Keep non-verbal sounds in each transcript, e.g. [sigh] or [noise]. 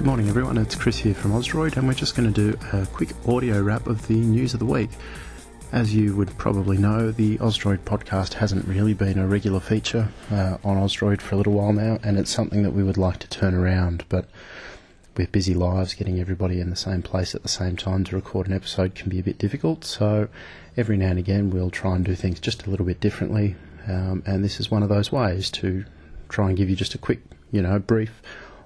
Good morning, everyone. It's Chris here from Ausdroid, and we're just going to do a quick audio wrap of the news of the week. As you would probably know, the Ausdroid podcast hasn't really been a regular feature uh, on Ausdroid for a little while now, and it's something that we would like to turn around. But with busy lives, getting everybody in the same place at the same time to record an episode can be a bit difficult. So every now and again, we'll try and do things just a little bit differently, um, and this is one of those ways to try and give you just a quick, you know, brief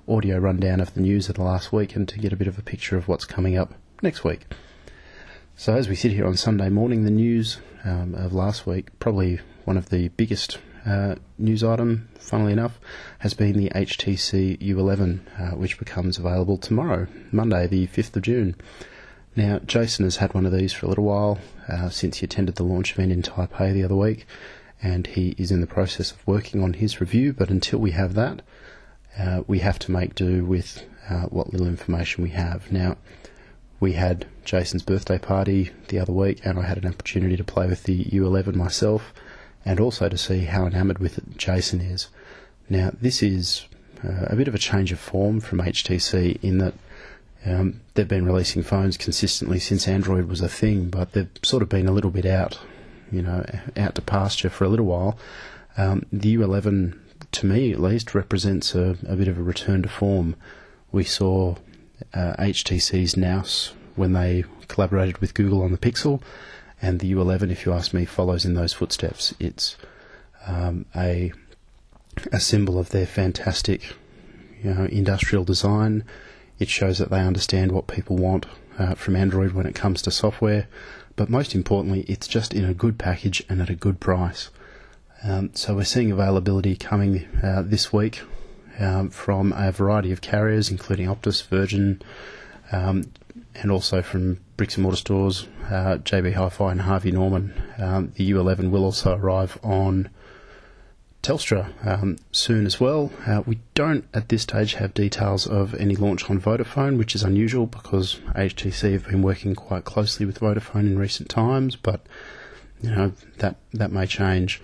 audio rundown of the news of the last week and to get a bit of a picture of what's coming up next week. So, as we sit here on Sunday morning, the news um, of last week, probably one of the biggest uh, news item, funnily enough, has been the HTC U11, uh, which becomes available tomorrow, Monday, the 5th of June. Now, Jason has had one of these for a little while uh, since he attended the launch event in Taipei the other week, and he is in the process of working on his review. But until we have that, uh, we have to make do with uh, what little information we have. Now, we had Jason's birthday party the other week, and I had an opportunity to play with the U11 myself, and also to see how enamoured with it Jason is. Now, this is uh, a bit of a change of form from HTC in that um, they've been releasing phones consistently since Android was a thing, but they've sort of been a little bit out, you know, out to pasture for a little while. Um, the U11 to me at least, represents a, a bit of a return to form. We saw uh, HTC's Nous when they collaborated with Google on the Pixel, and the U11, if you ask me, follows in those footsteps. It's um, a a symbol of their fantastic, you know, industrial design. It shows that they understand what people want uh, from Android when it comes to software, but most importantly, it's just in a good package and at a good price. Um, so we're seeing availability coming uh, this week um, from a variety of carriers, including Optus, Virgin, um, and also from bricks and mortar stores, uh, JB Hi-Fi and Harvey Norman. Um, the U11 will also arrive on Telstra um, soon as well. Uh, we don't at this stage have details of any launch on Vodafone, which is unusual because HTC have been working quite closely with Vodafone in recent times, but you know that that may change.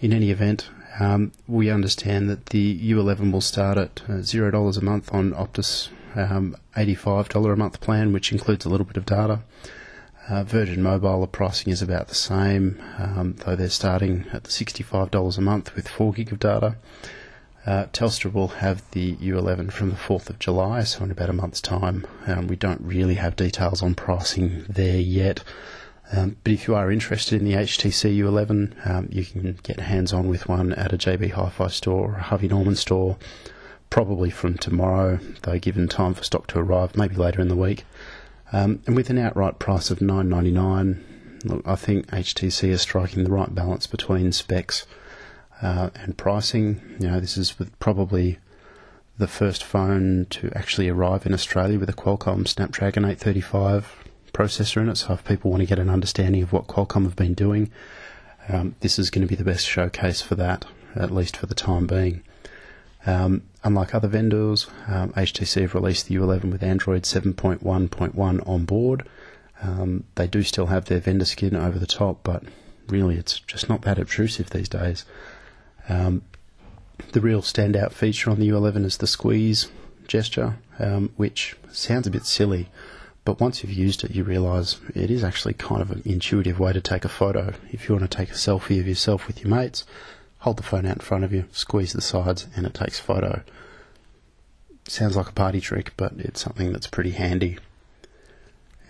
In any event, um, we understand that the U11 will start at uh, $0 a month on Optus um, $85 a month plan, which includes a little bit of data. Uh, Virgin Mobile, the pricing is about the same, um, though they're starting at the $65 a month with 4 gig of data. Uh, Telstra will have the U11 from the 4th of July, so in about a month's time. Um, we don't really have details on pricing there yet. Um, but if you are interested in the HTC U11, um, you can get hands on with one at a JB Hi Fi store or a Harvey Norman store, probably from tomorrow, though given time for stock to arrive, maybe later in the week. Um, and with an outright price of nine ninety nine, look, I think HTC is striking the right balance between specs uh, and pricing. You know, this is probably the first phone to actually arrive in Australia with a Qualcomm Snapdragon 835 processor in it. So if people want to get an understanding of what Qualcomm have been doing, um, this is going to be the best showcase for that, at least for the time being. Um, unlike other vendors, um, HTC have released the U11 with Android 7.1.1 on board. Um, they do still have their vendor skin over the top, but really it's just not that obtrusive these days. Um, the real standout feature on the U11 is the squeeze gesture, um, which sounds a bit silly, but once you've used it, you realise it is actually kind of an intuitive way to take a photo. If you want to take a selfie of yourself with your mates, hold the phone out in front of you, squeeze the sides, and it takes photo. Sounds like a party trick, but it's something that's pretty handy.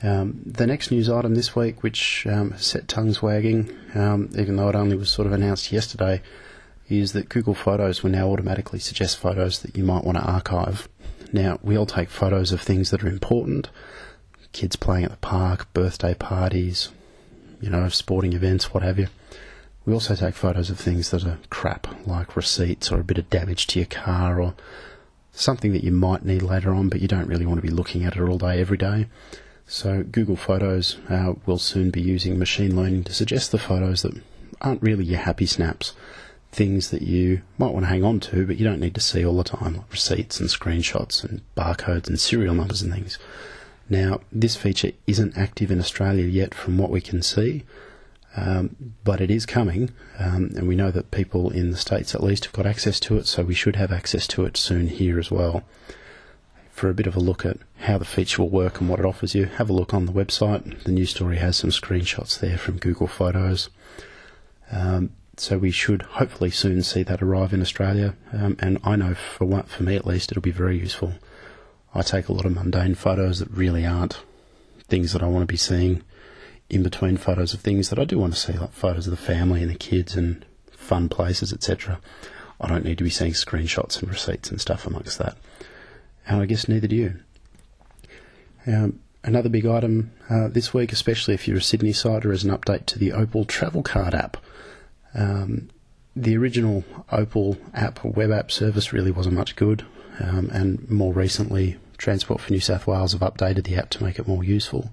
Um, the next news item this week, which um, set tongues wagging, um, even though it only was sort of announced yesterday, is that Google Photos will now automatically suggest photos that you might want to archive. Now, we all take photos of things that are important, kids playing at the park, birthday parties, you know, sporting events, what have you. We also take photos of things that are crap, like receipts or a bit of damage to your car or something that you might need later on, but you don't really want to be looking at it all day, every day. So, Google Photos uh, will soon be using machine learning to suggest the photos that aren't really your happy snaps, things that you might want to hang on to, but you don't need to see all the time, like receipts and screenshots and barcodes and serial numbers and things. Now, this feature isn't active in Australia yet from what we can see, um, but it is coming, um, and we know that people in the States at least have got access to it, so we should have access to it soon here as well. for a bit of a look at how the feature will work and what it offers you, have a look on the website. The news story has some screenshots there from Google Photos. Um, so we should hopefully soon see that arrive in Australia. Um, and I know for for me at least, it'll be very useful. I take a lot of mundane photos that really aren't things that I want to be seeing in between photos of things that I do want to see, like photos of the family and the kids and fun places, etc. I don't need to be seeing screenshots and receipts and stuff amongst that. And I guess neither do you. Um, another big item uh, this week, especially if you're a Sydney sider, is an update to the Opal Travel Card app. Um, the original Opal app web app service really wasn't much good, um, and more recently, Transport for New South Wales have updated the app to make it more useful.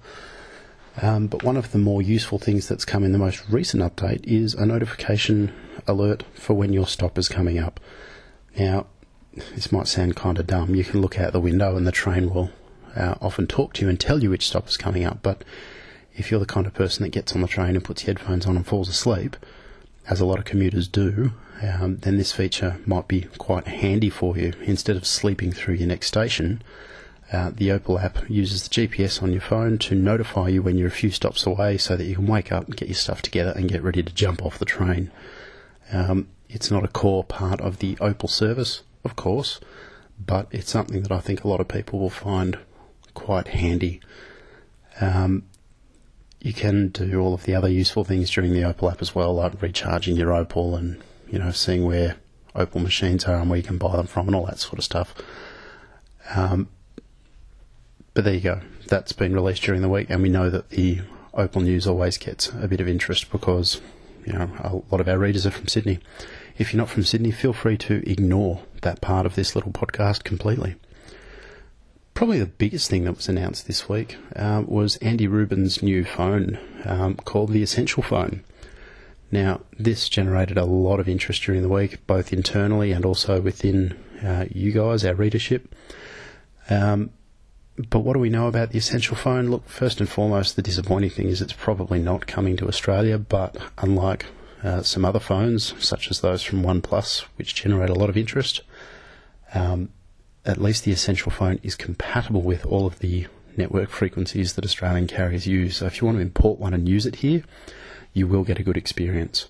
Um, but one of the more useful things that's come in the most recent update is a notification alert for when your stop is coming up. Now, this might sound kind of dumb. You can look out the window and the train will uh, often talk to you and tell you which stop is coming up. But if you're the kind of person that gets on the train and puts headphones on and falls asleep, as a lot of commuters do, um, then this feature might be quite handy for you. Instead of sleeping through your next station, uh, the Opal app uses the GPS on your phone to notify you when you're a few stops away so that you can wake up, and get your stuff together, and get ready to jump off the train. Um, it's not a core part of the Opal service, of course, but it's something that I think a lot of people will find quite handy. Um, you can do all of the other useful things during the Opal app as well, like recharging your Opal and you know seeing where Opal machines are and where you can buy them from and all that sort of stuff. Um, but there you go. That's been released during the week, and we know that the Opal News always gets a bit of interest because you know a lot of our readers are from Sydney. If you're not from Sydney, feel free to ignore that part of this little podcast completely. Probably the biggest thing that was announced this week uh, was Andy Rubin's new phone um, called the Essential Phone. Now, this generated a lot of interest during the week, both internally and also within uh, you guys, our readership. Um, but what do we know about the Essential phone? Look, first and foremost, the disappointing thing is it's probably not coming to Australia, but unlike uh, some other phones, such as those from OnePlus, which generate a lot of interest, um, at least the Essential phone is compatible with all of the network frequencies that Australian carriers use. So if you want to import one and use it here, you will get a good experience.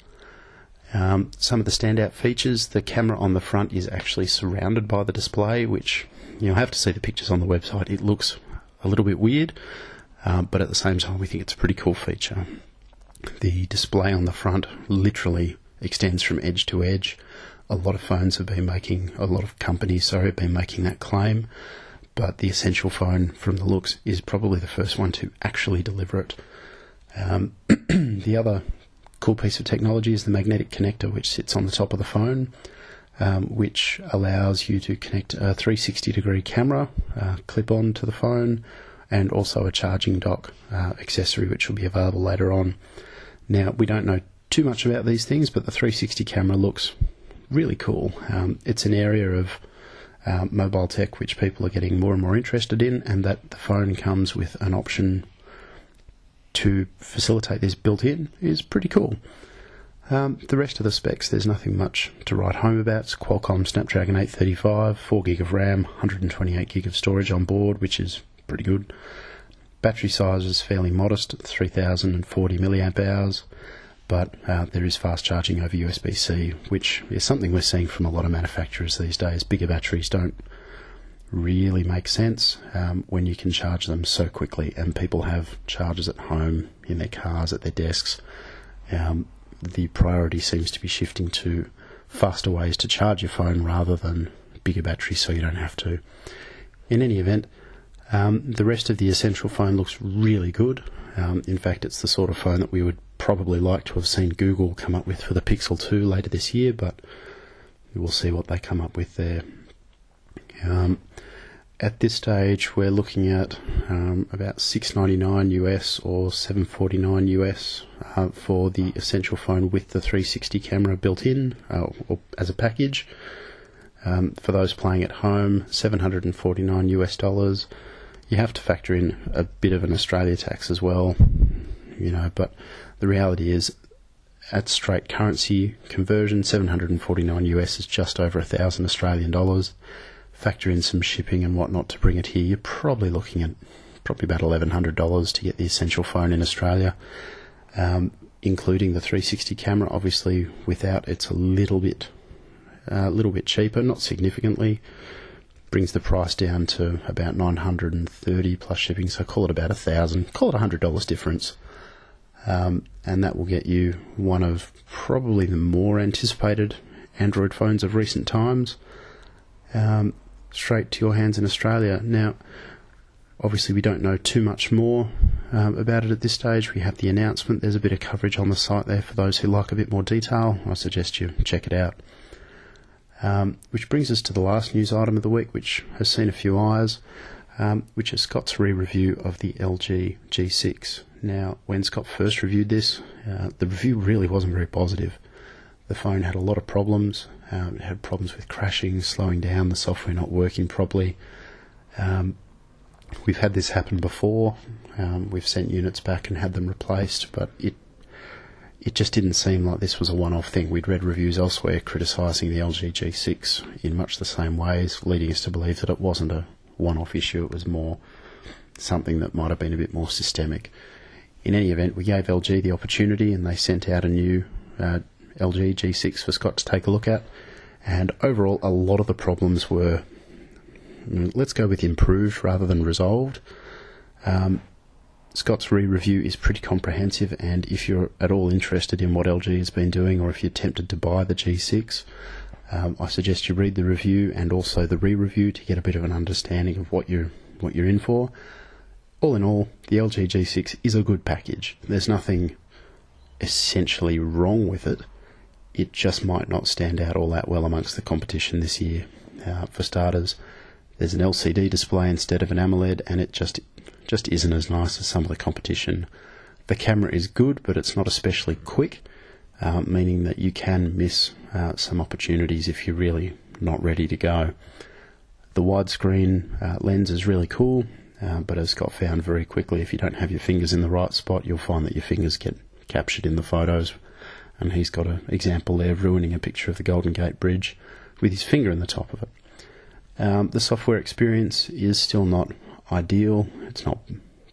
Um, some of the standout features the camera on the front is actually surrounded by the display, which you know, I have to see the pictures on the website. It looks a little bit weird, uh, but at the same time, we think it's a pretty cool feature. The display on the front literally extends from edge to edge. A lot of phones have been making, a lot of companies, sorry, have been making that claim, but the Essential phone, from the looks, is probably the first one to actually deliver it. Um, [clears throat] the other cool piece of technology is the magnetic connector, which sits on the top of the phone um, which allows you to connect a 360 degree camera uh, clip on to the phone and also a charging dock uh, accessory, which will be available later on. Now, we don't know too much about these things, but the 360 camera looks really cool. Um, it's an area of uh, mobile tech which people are getting more and more interested in, and that the phone comes with an option to facilitate this built in is pretty cool. Um, the rest of the specs, there's nothing much to write home about. It's Qualcomm Snapdragon 835, 4 gig of RAM, 128 gig of storage on board, which is pretty good. Battery size is fairly modest 3040 milliamp hours, but uh, there is fast charging over USB C, which is something we're seeing from a lot of manufacturers these days. Bigger batteries don't really make sense um, when you can charge them so quickly, and people have chargers at home, in their cars, at their desks. Um, the priority seems to be shifting to faster ways to charge your phone rather than bigger batteries so you don't have to. In any event, um, the rest of the Essential phone looks really good. Um, in fact, it's the sort of phone that we would probably like to have seen Google come up with for the Pixel 2 later this year, but we'll see what they come up with there. Um, at this stage, we're looking at um, about 6.99 US or 7.49 US uh, for the essential phone with the 360 camera built in uh, or as a package. Um, for those playing at home, 749 US dollars. You have to factor in a bit of an Australia tax as well, you know. But the reality is, at straight currency conversion, 749 US is just over a thousand Australian dollars factor in some shipping and whatnot to bring it here, you're probably looking at probably about $1,100 to get the essential phone in Australia, um, including the 360 camera. Obviously, without it's a little bit, a uh, little bit cheaper, not significantly. Brings the price down to about 930 plus shipping, so call it about a thousand. Call it a hundred dollars difference, um, and that will get you one of probably the more anticipated Android phones of recent times. Um, straight to your hands in Australia. Now, obviously, we don't know too much more um, about it at this stage. We have the announcement. There's a bit of coverage on the site there for those who like a bit more detail. I suggest you check it out. Um, which brings us to the last news item of the week, which has seen a few eyes, um, which is Scott's re review of the LG G6. Now, when Scott first reviewed this, uh, the review really wasn't very positive. The phone had a lot of problems. Um, it had problems with crashing, slowing down, the software not working properly. Um, we've had this happen before. Um, we've sent units back and had them replaced, but it it just didn't seem like this was a one-off thing. We'd read reviews elsewhere criticising the LG G6 in much the same ways, leading us to believe that it wasn't a one-off issue. It was more something that might have been a bit more systemic. In any event, we gave LG the opportunity, and they sent out a new uh, LG G6 for Scott to take a look at. And overall, a lot of the problems were, let's go with improved rather than resolved. Um, Scott's re review is pretty comprehensive, and if you're at all interested in what LG has been doing, or if you're tempted to buy the G6, um, I suggest you read the review and also the re review to get a bit of an understanding of what you're, what you're in for. All in all, the LG G6 is a good package. There's nothing essentially wrong with it it just might not stand out all that well amongst the competition this year. Uh, for starters, there's an LCD display instead of an AMOLED, and it just just isn't as nice as some of the competition. The camera is good, but it's not especially quick, uh, meaning that you can miss uh, some opportunities if you're really not ready to go. The widescreen uh, lens is really cool, uh, but as Scott found very quickly, if you don't have your fingers in the right spot, you'll find that your fingers get captured in the photos and he's got an example there of ruining a picture of the Golden Gate Bridge with his finger in the top of it. Um, the software experience is still not ideal. It's not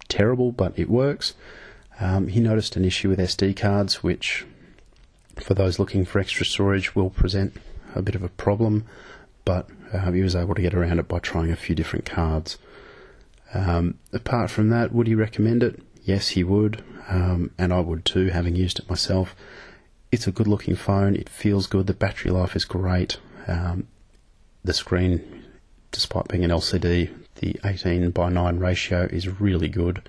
terrible, but it works. Um, he noticed an issue with SD cards, which, for those looking for extra storage, will present a bit of a problem, but uh, he was able to get around it by trying a few different cards. Um, apart from that, would he recommend it? Yes, he would, um, and I would too, having used it myself. It's a good looking phone. It feels good. The battery life is great. Um, the screen, despite being an LCD, the 18 by 9 ratio is really good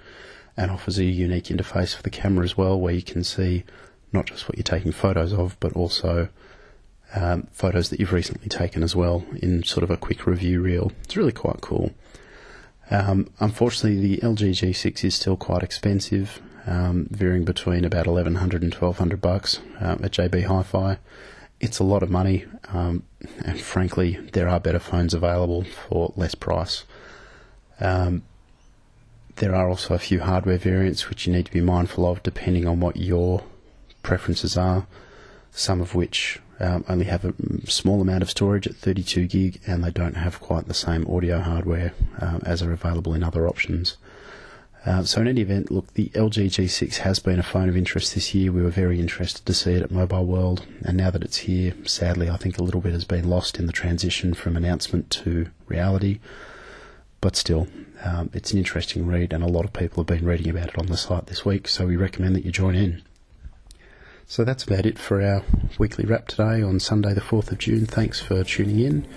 and offers a unique interface for the camera as well, where you can see not just what you're taking photos of, but also um, photos that you've recently taken as well in sort of a quick review reel. It's really quite cool. Um, unfortunately, the LG G6 is still quite expensive um, varying between about 1100 and 1200 bucks um, at JB Hi-Fi. It's a lot of money, um, and frankly, there are better phones available for less price. Um, there are also a few hardware variants which you need to be mindful of depending on what your preferences are. Some of which um, only have a small amount of storage at 32 gig, and they don't have quite the same audio hardware uh, as are available in other options. Uh, so in any event, look, the LG G6 has been a phone of interest this year. We were very interested to see it at Mobile World, and now that it's here, sadly, I think a little bit has been lost in the transition from announcement to reality. But still, um, it's an interesting read, and a lot of people have been reading about it on the site this week, so we recommend that you join in. So that's about it for our weekly wrap today on Sunday, the 4th of June. Thanks for tuning in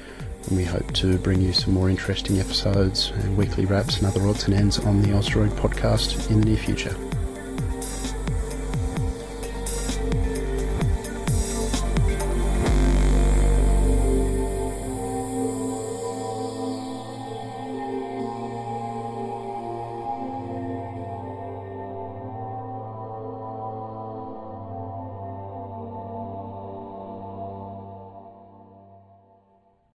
and we hope to bring you some more interesting episodes and weekly wraps and other odds and ends on the Ausdroid podcast in the near future.